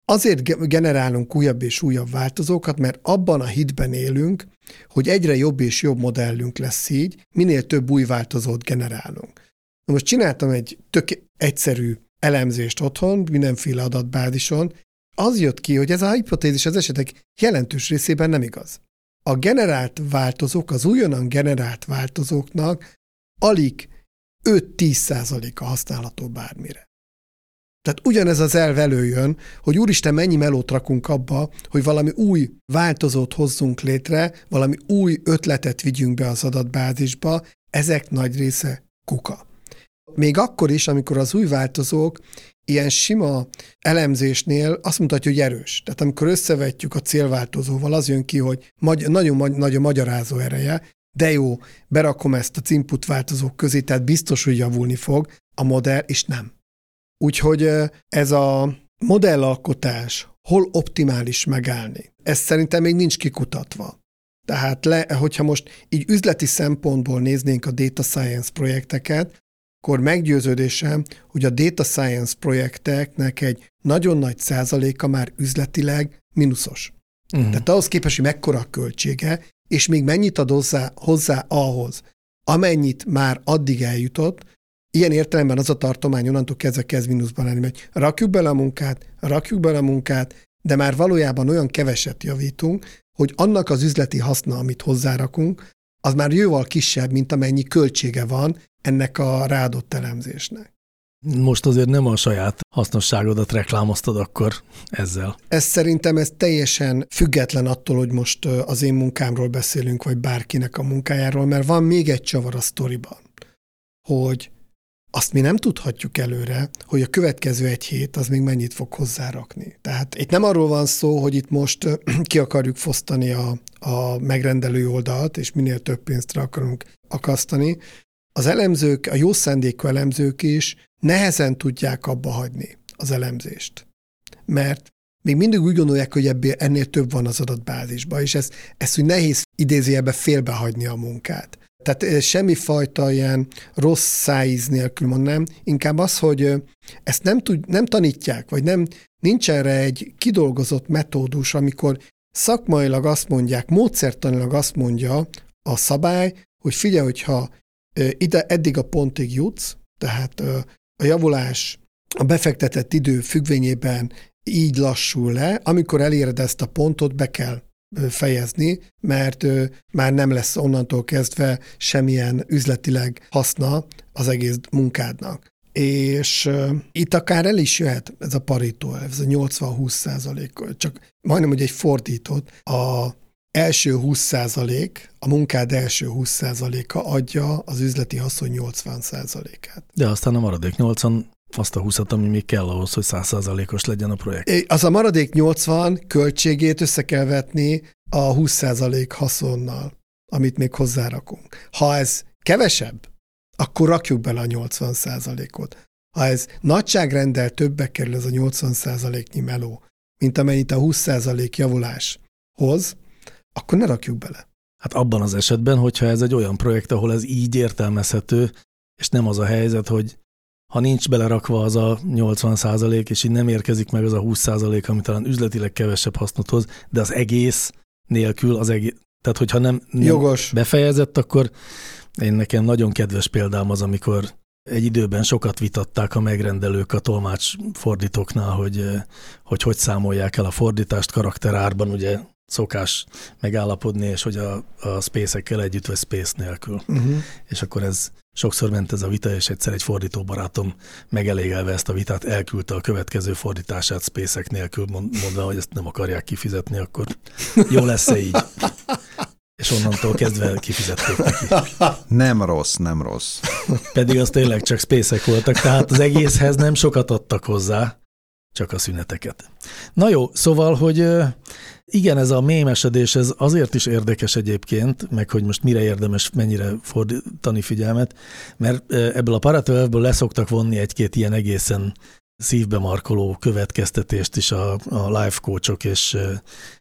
Speaker 3: Azért generálunk újabb és újabb változókat, mert abban a hitben élünk, hogy egyre jobb és jobb modellünk lesz így, minél több új változót generálunk. Na most csináltam egy tök egyszerű elemzést otthon, mindenféle adatbázison, az jött ki, hogy ez a hipotézis az esetek jelentős részében nem igaz. A generált változók, az újonnan generált változóknak alig 5-10 százaléka használható bármire. Tehát ugyanez az elv előjön, hogy úristen, mennyi melót rakunk abba, hogy valami új változót hozzunk létre, valami új ötletet vigyünk be az adatbázisba, ezek nagy része kuka. Még akkor is, amikor az új változók ilyen sima elemzésnél azt mutatja, hogy erős. Tehát amikor összevetjük a célváltozóval, az jön ki, hogy magy- nagyon nagy a magyarázó ereje, de jó, berakom ezt a input változók közé, tehát biztos, hogy javulni fog a modell, és nem. Úgyhogy ez a modellalkotás hol optimális megállni, ez szerintem még nincs kikutatva. Tehát le, hogyha most így üzleti szempontból néznénk a data science projekteket, akkor meggyőződésem, hogy a data science projekteknek egy nagyon nagy százaléka már üzletileg mínuszos. Uh-huh. Tehát ahhoz képest, hogy mekkora a költsége, és még mennyit ad hozzá, hozzá ahhoz, amennyit már addig eljutott, ilyen értelemben az a tartomány onnantól kezdve kezd mínuszban lenni, hogy rakjuk bele a munkát, rakjuk bele a munkát, de már valójában olyan keveset javítunk, hogy annak az üzleti haszna, amit hozzárakunk, az már jóval kisebb, mint amennyi költsége van ennek a ráadott elemzésnek.
Speaker 1: Most azért nem a saját hasznosságodat reklámoztad akkor ezzel.
Speaker 3: Ez szerintem ez teljesen független attól, hogy most az én munkámról beszélünk, vagy bárkinek a munkájáról, mert van még egy csavar a sztoriban, hogy azt mi nem tudhatjuk előre, hogy a következő egy hét az még mennyit fog hozzárakni. Tehát itt nem arról van szó, hogy itt most ki akarjuk fosztani a, a megrendelő oldalt, és minél több pénzt akarunk akasztani. Az elemzők, a jó szándékú elemzők is nehezen tudják abba hagyni az elemzést. Mert még mindig úgy gondolják, hogy ebből ennél több van az adatbázisban, és ez, ez úgy nehéz idézőjelbe félbehagyni a munkát. Tehát semmifajta ilyen rossz szájíz nélkül mondanám, inkább az, hogy ezt nem, tud, nem tanítják, vagy nem, nincs erre egy kidolgozott metódus, amikor szakmailag azt mondják, módszertanilag azt mondja a szabály, hogy figyelj, hogyha ide eddig a pontig jutsz, tehát a javulás a befektetett idő függvényében így lassul le, amikor eléred ezt a pontot, be kell fejezni, mert már nem lesz onnantól kezdve semmilyen üzletileg haszna az egész munkádnak. És itt akár el is jöhet ez a parító, ez a 80-20 százalék, csak majdnem, hogy egy fordított, a első 20 százalék, a munkád első 20 százaléka adja az üzleti haszon 80 százalékát.
Speaker 1: De aztán a maradék 80 azt a 20 ami még kell ahhoz, hogy 100%-os legyen a projekt.
Speaker 3: Az a maradék 80 költségét össze kell vetni a 20% haszonnal, amit még hozzárakunk. Ha ez kevesebb, akkor rakjuk bele a 80%-ot. Ha ez nagyságrendel többbe kerül ez a 80%-nyi meló, mint amennyit a 20% javulás hoz, akkor ne rakjuk bele.
Speaker 1: Hát abban az esetben, hogyha ez egy olyan projekt, ahol ez így értelmezhető, és nem az a helyzet, hogy ha nincs belerakva az a 80 százalék, és így nem érkezik meg az a 20 százalék, ami talán üzletileg kevesebb hasznot hoz, de az egész nélkül az egész, tehát hogyha nem, nem
Speaker 3: Jogos.
Speaker 1: befejezett, akkor én nekem nagyon kedves példám az, amikor egy időben sokat vitatták a megrendelők a tolmács fordítóknál, hogy, hogy hogy számolják el a fordítást karakterárban, ugye szokás megállapodni, és hogy a, a space-ekkel együtt, vagy space nélkül. Uh-huh. És akkor ez sokszor ment ez a vita, és egyszer egy fordító barátom megelégelve ezt a vitát elküldte a következő fordítását space nélkül, mondva, hogy ezt nem akarják kifizetni, akkor jó lesz-e így? És onnantól kezdve kifizették neki.
Speaker 2: Nem rossz, nem rossz.
Speaker 1: Pedig az tényleg csak space voltak, tehát az egészhez nem sokat adtak hozzá, csak a szüneteket. Na jó, szóval, hogy igen, ez a mémesedés, ez azért is érdekes egyébként, meg hogy most mire érdemes, mennyire fordítani figyelmet, mert ebből a Pareto leszoktak vonni egy-két ilyen egészen szívbe markoló következtetést is a, a life coachok és,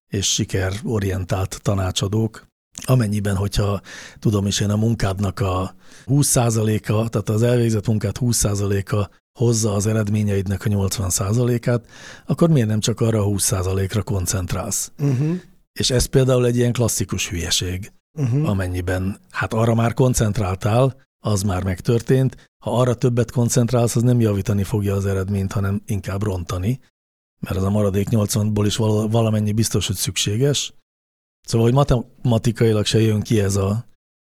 Speaker 1: és sikerorientált tanácsadók, amennyiben, hogyha tudom is én a munkádnak a 20%-a, tehát az elvégzett munkát 20%-a hozza az eredményeidnek a 80%-át, akkor miért nem csak arra a 20%-ra koncentrálsz? Uh-huh. És ez például egy ilyen klasszikus hülyeség, uh-huh. amennyiben hát arra már koncentráltál, az már megtörtént, ha arra többet koncentrálsz, az nem javítani fogja az eredményt, hanem inkább rontani, mert az a maradék 80-ból is valamennyi biztos, hogy szükséges. Szóval, hogy matematikailag se jön ki ez a,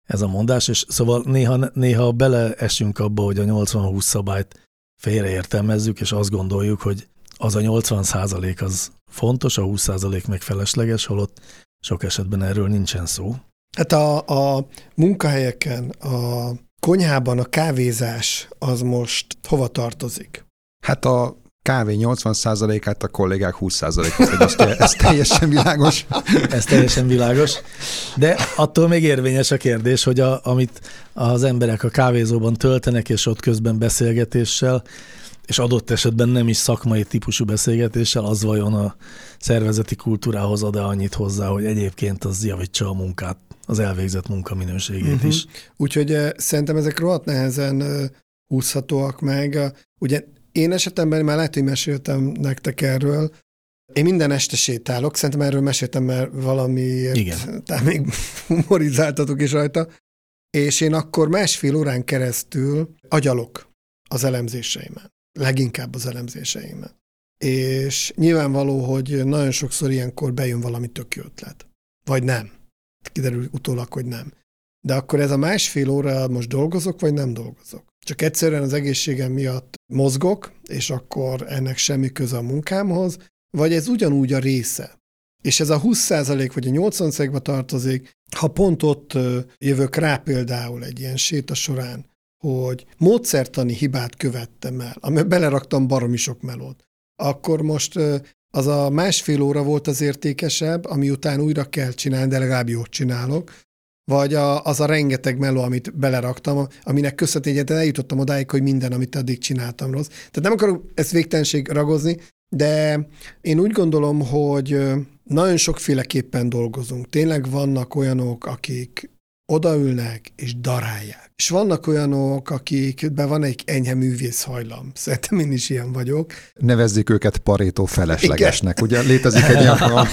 Speaker 1: ez a mondás, és szóval néha, néha beleesünk abba, hogy a 80-20 szabályt félreértelmezzük, és azt gondoljuk, hogy az a 80 százalék az fontos, a 20 százalék meg felesleges, holott sok esetben erről nincsen szó.
Speaker 3: Hát a, a munkahelyeken, a konyhában a kávézás az most hova tartozik?
Speaker 2: Hát a kávé 80%-át, a kollégák 20%-ot, ez, ez teljesen világos.
Speaker 1: ez teljesen világos, de attól még érvényes a kérdés, hogy a, amit az emberek a kávézóban töltenek, és ott közben beszélgetéssel, és adott esetben nem is szakmai típusú beszélgetéssel, az vajon a szervezeti kultúrához ad-e annyit hozzá, hogy egyébként az javítsa a munkát, az elvégzett munka minőségét uh-huh. is.
Speaker 3: Úgyhogy szerintem ezek rohadt nehezen húzhatóak meg. Ugye én esetemben már lehet, hogy meséltem nektek erről, én minden este sétálok, szerintem erről meséltem, mert valamiért,
Speaker 1: Igen.
Speaker 3: tehát még humorizáltatok is rajta, és én akkor másfél órán keresztül agyalok az elemzéseimet, leginkább az elemzéseimet. És nyilvánvaló, hogy nagyon sokszor ilyenkor bejön valami tök jó ötlet. Vagy nem. Kiderül utólag, hogy nem. De akkor ez a másfél óra most dolgozok, vagy nem dolgozok? Csak egyszerűen az egészségem miatt mozgok, és akkor ennek semmi köze a munkámhoz, vagy ez ugyanúgy a része. És ez a 20% vagy a 80%-ba tartozik, ha pont ott jövök rá például egy ilyen séta során, hogy módszertani hibát követtem el, amiben beleraktam baromi sok melót, akkor most az a másfél óra volt az értékesebb, ami után újra kell csinálni, de legalább jót csinálok, vagy a, az a rengeteg meló, amit beleraktam, aminek köszönhetően eljutottam odáig, hogy minden, amit addig csináltam rossz. Tehát nem akarok ezt végtelenség ragozni, de én úgy gondolom, hogy nagyon sokféleképpen dolgozunk. Tényleg vannak olyanok, akik odaülnek és darálják. És vannak olyanok, akikben van egy enyhe művész hajlam. Szerintem én is ilyen vagyok.
Speaker 2: Nevezzük őket parétó feleslegesnek. Igen. Ugye létezik egy ilyen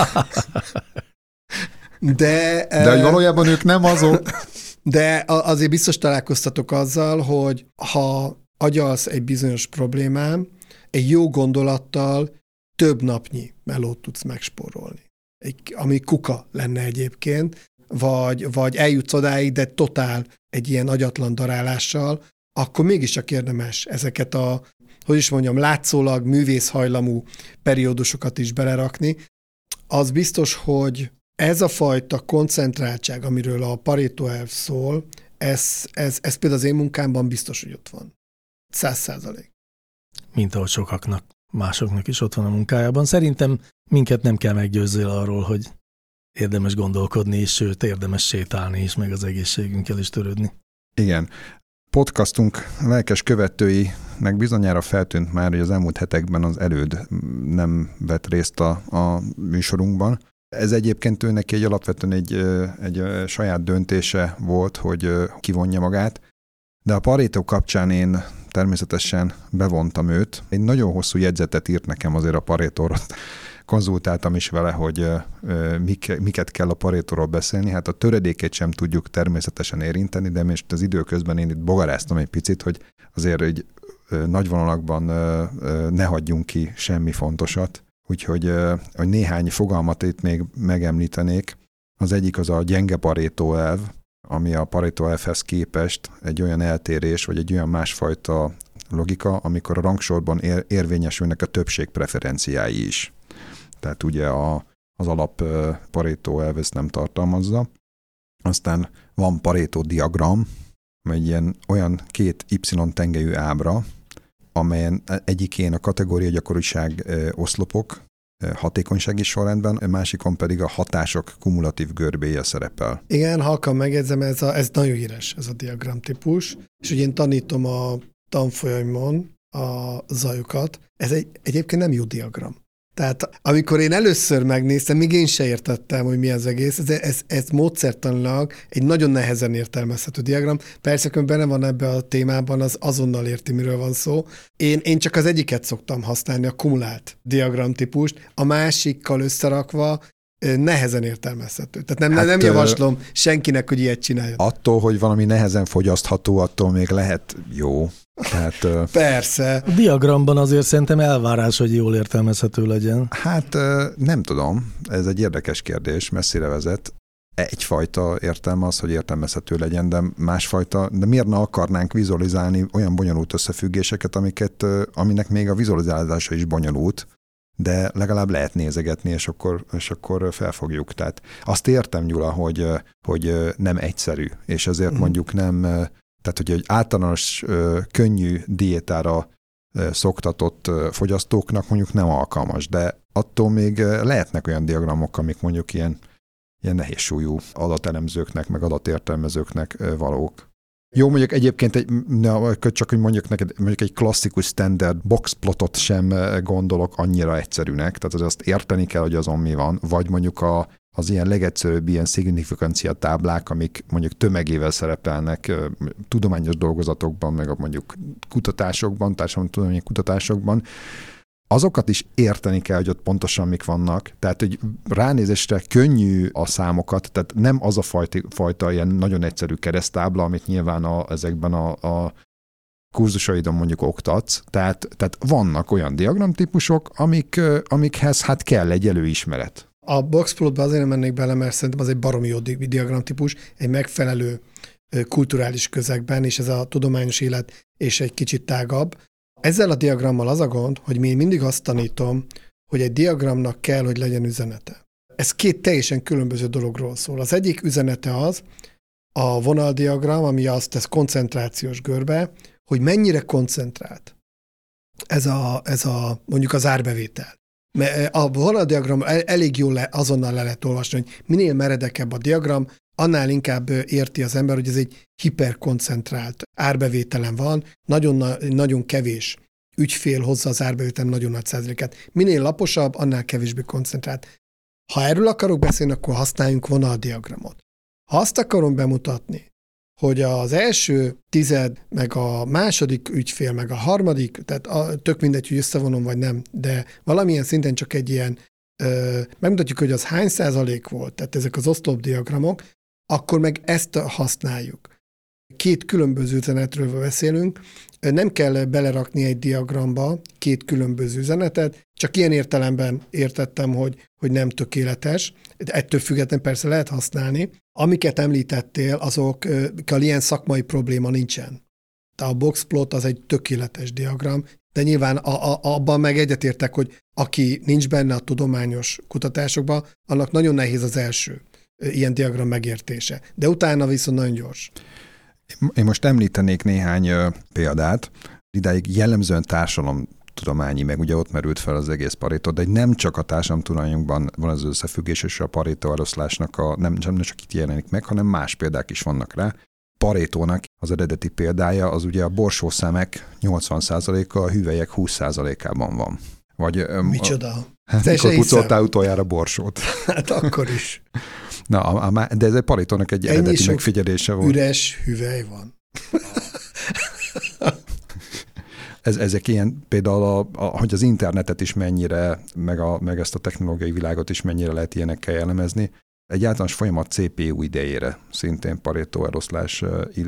Speaker 3: De,
Speaker 2: De hogy valójában ők nem azok.
Speaker 3: De azért biztos találkoztatok azzal, hogy ha agyalsz egy bizonyos problémám, egy jó gondolattal több napnyi melót tudsz megspórolni. Egy, ami kuka lenne egyébként, vagy, vagy eljutsz odáig, de totál egy ilyen agyatlan darálással, akkor mégiscsak érdemes ezeket a, hogy is mondjam, látszólag művészhajlamú periódusokat is belerakni. Az biztos, hogy ez a fajta koncentráltság, amiről a Pareto elv szól, ez, ez, ez például az én munkámban biztos, hogy ott van. Száz százalék.
Speaker 1: Mint ahogy sokaknak, másoknak is ott van a munkájában. Szerintem minket nem kell meggyőzzél arról, hogy érdemes gondolkodni, és sőt, érdemes sétálni is, meg az egészségünkkel is törődni.
Speaker 2: Igen. Podcastunk lelkes követőinek bizonyára feltűnt már, hogy az elmúlt hetekben az előd nem vett részt a, a műsorunkban. Ez egyébként ő egy alapvetően egy, egy saját döntése volt, hogy kivonja magát, de a Pareto kapcsán én természetesen bevontam őt. Egy nagyon hosszú jegyzetet írt nekem azért a Paretóról. Konzultáltam is vele, hogy miket kell a Paretóról beszélni. Hát a töredékét sem tudjuk természetesen érinteni, de most az időközben én itt bogaráztam egy picit, hogy azért egy nagy vonalakban ne hagyjunk ki semmi fontosat. Úgyhogy hogy néhány fogalmat itt még megemlítenék. Az egyik az a gyenge Pareto elv, ami a Pareto elvhez képest egy olyan eltérés, vagy egy olyan másfajta logika, amikor a rangsorban ér, érvényesülnek a többség preferenciái is. Tehát ugye a, az alap Pareto elv ezt nem tartalmazza. Aztán van Pareto diagram, egy ilyen olyan két Y tengelyű ábra, amelyen egyikén a kategória gyakoriság oszlopok hatékonysági sorrendben, a másikon pedig a hatások kumulatív görbéje szerepel.
Speaker 3: Igen, halkan megjegyzem, ez, a, ez nagyon híres, ez a diagram típus, és ugye én tanítom a tanfolyamon a zajokat. Ez egy, egyébként nem jó diagram. Tehát amikor én először megnéztem, még én se értettem, hogy mi az egész, ez, ez, ez módszertanilag egy nagyon nehezen értelmezhető diagram. Persze, hogy benne van ebbe a témában, az azonnal érti, miről van szó. Én, én csak az egyiket szoktam használni, a kumulált diagram típust, a másikkal összerakva nehezen értelmezhető. Tehát nem, hát, nem javaslom senkinek, hogy ilyet csináljon.
Speaker 2: Attól, hogy valami nehezen fogyasztható, attól még lehet jó. Tehát,
Speaker 3: Persze.
Speaker 1: A diagramban azért szerintem elvárás, hogy jól értelmezhető legyen.
Speaker 2: Hát nem tudom, ez egy érdekes kérdés, messzire vezet. Egyfajta értelme az, hogy értelmezhető legyen, de másfajta, de miért ne akarnánk vizualizálni olyan bonyolult összefüggéseket, amiket, aminek még a vizualizálása is bonyolult, de legalább lehet nézegetni, és akkor, és akkor felfogjuk. Tehát azt értem, Gyula, hogy, hogy nem egyszerű, és ezért mm. mondjuk nem, tehát hogy egy általános könnyű diétára szoktatott fogyasztóknak mondjuk nem alkalmas, de attól még lehetnek olyan diagramok, amik mondjuk ilyen, ilyen nehéz súlyú adatelemzőknek, meg adatértelmezőknek valók. Jó, mondjuk egyébként egy, csak hogy mondjuk neked, mondjuk egy klasszikus standard boxplotot sem gondolok annyira egyszerűnek, tehát az azt érteni kell, hogy azon mi van, vagy mondjuk a az ilyen legegyszerűbb ilyen szignifikancia táblák, amik mondjuk tömegével szerepelnek tudományos dolgozatokban, meg a mondjuk kutatásokban, társadalmi kutatásokban, azokat is érteni kell, hogy ott pontosan mik vannak. Tehát, hogy ránézésre könnyű a számokat, tehát nem az a fajta, fajta ilyen nagyon egyszerű keresztábla, amit nyilván a, ezekben a, a kurzusaidon mondjuk oktatsz, tehát, tehát vannak olyan diagramtípusok, amik, amikhez hát kell egy előismeret.
Speaker 3: A boxplotba azért nem mennék bele, mert szerintem az egy baromi jó diagramtípus, egy megfelelő kulturális közegben, és ez a tudományos élet és egy kicsit tágabb. Ezzel a diagrammal az a gond, hogy mi mindig azt tanítom, hogy egy diagramnak kell, hogy legyen üzenete. Ez két teljesen különböző dologról szól. Az egyik üzenete az, a vonaldiagram, ami azt tesz koncentrációs görbe, hogy mennyire koncentrált ez a, ez a mondjuk az árbevétel. A vonaldiagram elég jól le, azonnal le lehet olvasni, hogy minél meredekebb a diagram, annál inkább érti az ember, hogy ez egy hiperkoncentrált árbevételen van, nagyon, nagyon kevés ügyfél hozza az árbevételen nagyon nagy százalékát. Minél laposabb, annál kevésbé koncentrált. Ha erről akarok beszélni, akkor használjunk vonaldiagramot. Ha azt akarom bemutatni, hogy az első tized, meg a második ügyfél, meg a harmadik, tehát a, tök mindegy, hogy összevonom vagy nem, de valamilyen szinten csak egy ilyen, ö, megmutatjuk, hogy az hány százalék volt, tehát ezek az oszlopdiagramok, akkor meg ezt használjuk. Két különböző üzenetről beszélünk, nem kell belerakni egy diagramba két különböző üzenetet, csak ilyen értelemben értettem, hogy, hogy nem tökéletes. Ettől függetlenül persze lehet használni. Amiket említettél, azokkal ilyen szakmai probléma nincsen. Tehát a boxplot az egy tökéletes diagram, de nyilván a, a, abban meg egyetértek, hogy aki nincs benne a tudományos kutatásokban, annak nagyon nehéz az első ilyen diagram megértése. De utána viszont nagyon gyors.
Speaker 2: Én most említenék néhány példát. Idáig jellemzően társadalom tudományi, meg ugye ott merült fel az egész Pareto, de nem csak a társadalomtudományunkban van az összefüggés, és a Pareto eloszlásnak a, nem, nem csak itt jelenik meg, hanem más példák is vannak rá. Parétónak az eredeti példája az ugye a borsószemek 80%-a, a hüvelyek 20%-ában van. Vagy,
Speaker 3: Micsoda?
Speaker 2: Hát, mikor pucoltál utoljára borsót?
Speaker 3: Hát akkor is.
Speaker 2: Na, a, a, de ez egy Parétónak egy Ennyi eredeti megfigyelése volt.
Speaker 3: üres hüvely van.
Speaker 2: ez, ezek ilyen például, a, a, hogy az internetet is mennyire, meg, a, meg ezt a technológiai világot is mennyire lehet ilyenekkel jellemezni. Egy általános folyamat CPU idejére szintén Pareto eloszlás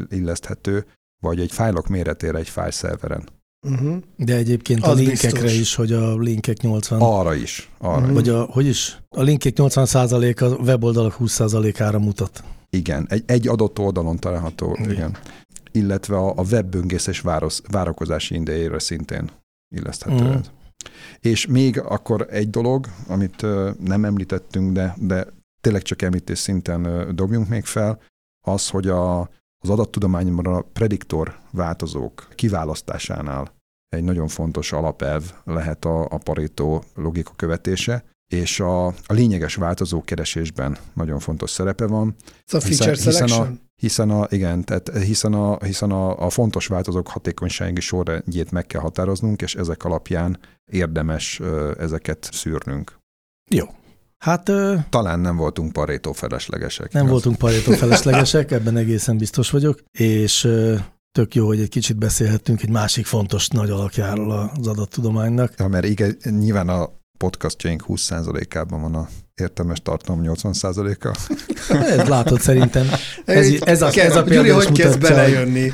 Speaker 2: illeszthető, vagy egy fájlok méretére egy fájlszerveren.
Speaker 1: Uh-huh. De egyébként az a linkekre biztos. is, hogy a linkek 80...
Speaker 2: Arra is. Arra uh-huh.
Speaker 1: Vagy a, hogy is? A linkek 80% a weboldalak 20 ára mutat.
Speaker 2: Igen, egy, egy adott oldalon található, igen. igen. Illetve a, a webböngészés város, várakozási idejére szintén illeszthető. Uh-huh. És még akkor egy dolog, amit nem említettünk, de, de tényleg csak említés szinten dobjunk még fel, az, hogy a, az adattudományban a prediktor változók kiválasztásánál egy nagyon fontos alapelv lehet a, a Pareto logika követése, és a, a lényeges változó keresésben nagyon fontos szerepe van.
Speaker 3: Ez a feature hiszen,
Speaker 2: hiszen a, hiszen a, igen, tehát hiszen, a, hiszen a, a fontos változók hatékonysági sorrendjét meg kell határoznunk, és ezek alapján érdemes ezeket szűrnünk.
Speaker 1: Jó, Hát,
Speaker 2: Talán nem voltunk parétó feleslegesek.
Speaker 1: Nem voltunk parétó feleslegesek, ebben egészen biztos vagyok, és tök jó, hogy egy kicsit beszélhettünk egy másik fontos nagy alakjáról az adattudománynak.
Speaker 2: Ja, mert igen, nyilván a podcastjaink 20%-ában van a értelmes tartalom 80%-a.
Speaker 1: Ez látod szerintem. Ez, ez, a, ez a példa
Speaker 3: Gyuri, hogy kezd belejönni?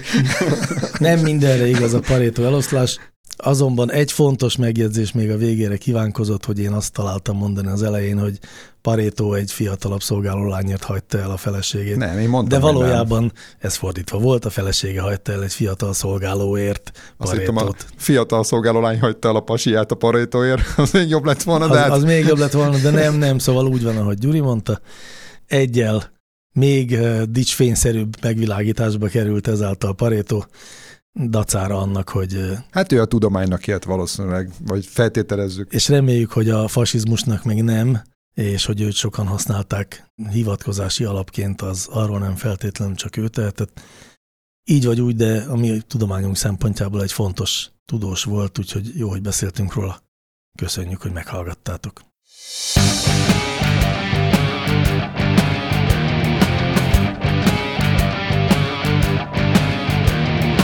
Speaker 1: Nem mindenre igaz a Pareto eloszlás. Azonban egy fontos megjegyzés még a végére kívánkozott, hogy én azt találtam mondani az elején, hogy Parétó egy fiatalabb szolgáló lányért hagyta el a feleségét.
Speaker 2: Nem, én mondtam,
Speaker 1: De valójában nem. ez fordítva volt, a felesége hagyta el egy fiatal szolgálóért
Speaker 2: Azt hittem, a fiatal szolgáló lány hagyta el a pasiát a Parétóért, az még jobb lett volna.
Speaker 1: De az, hát... az még jobb lett volna, de nem, nem, szóval úgy van, ahogy Gyuri mondta. Egyel még dicsfényszerűbb megvilágításba került ezáltal Parétó dacára annak, hogy...
Speaker 2: Hát ő a tudománynak ilyet valószínűleg, vagy feltételezzük.
Speaker 1: És reméljük, hogy a fasizmusnak még nem, és hogy őt sokan használták hivatkozási alapként, az arról nem feltétlenül csak ő tehetett. Így vagy úgy, de a mi tudományunk szempontjából egy fontos tudós volt, úgyhogy jó, hogy beszéltünk róla. Köszönjük, hogy meghallgattátok.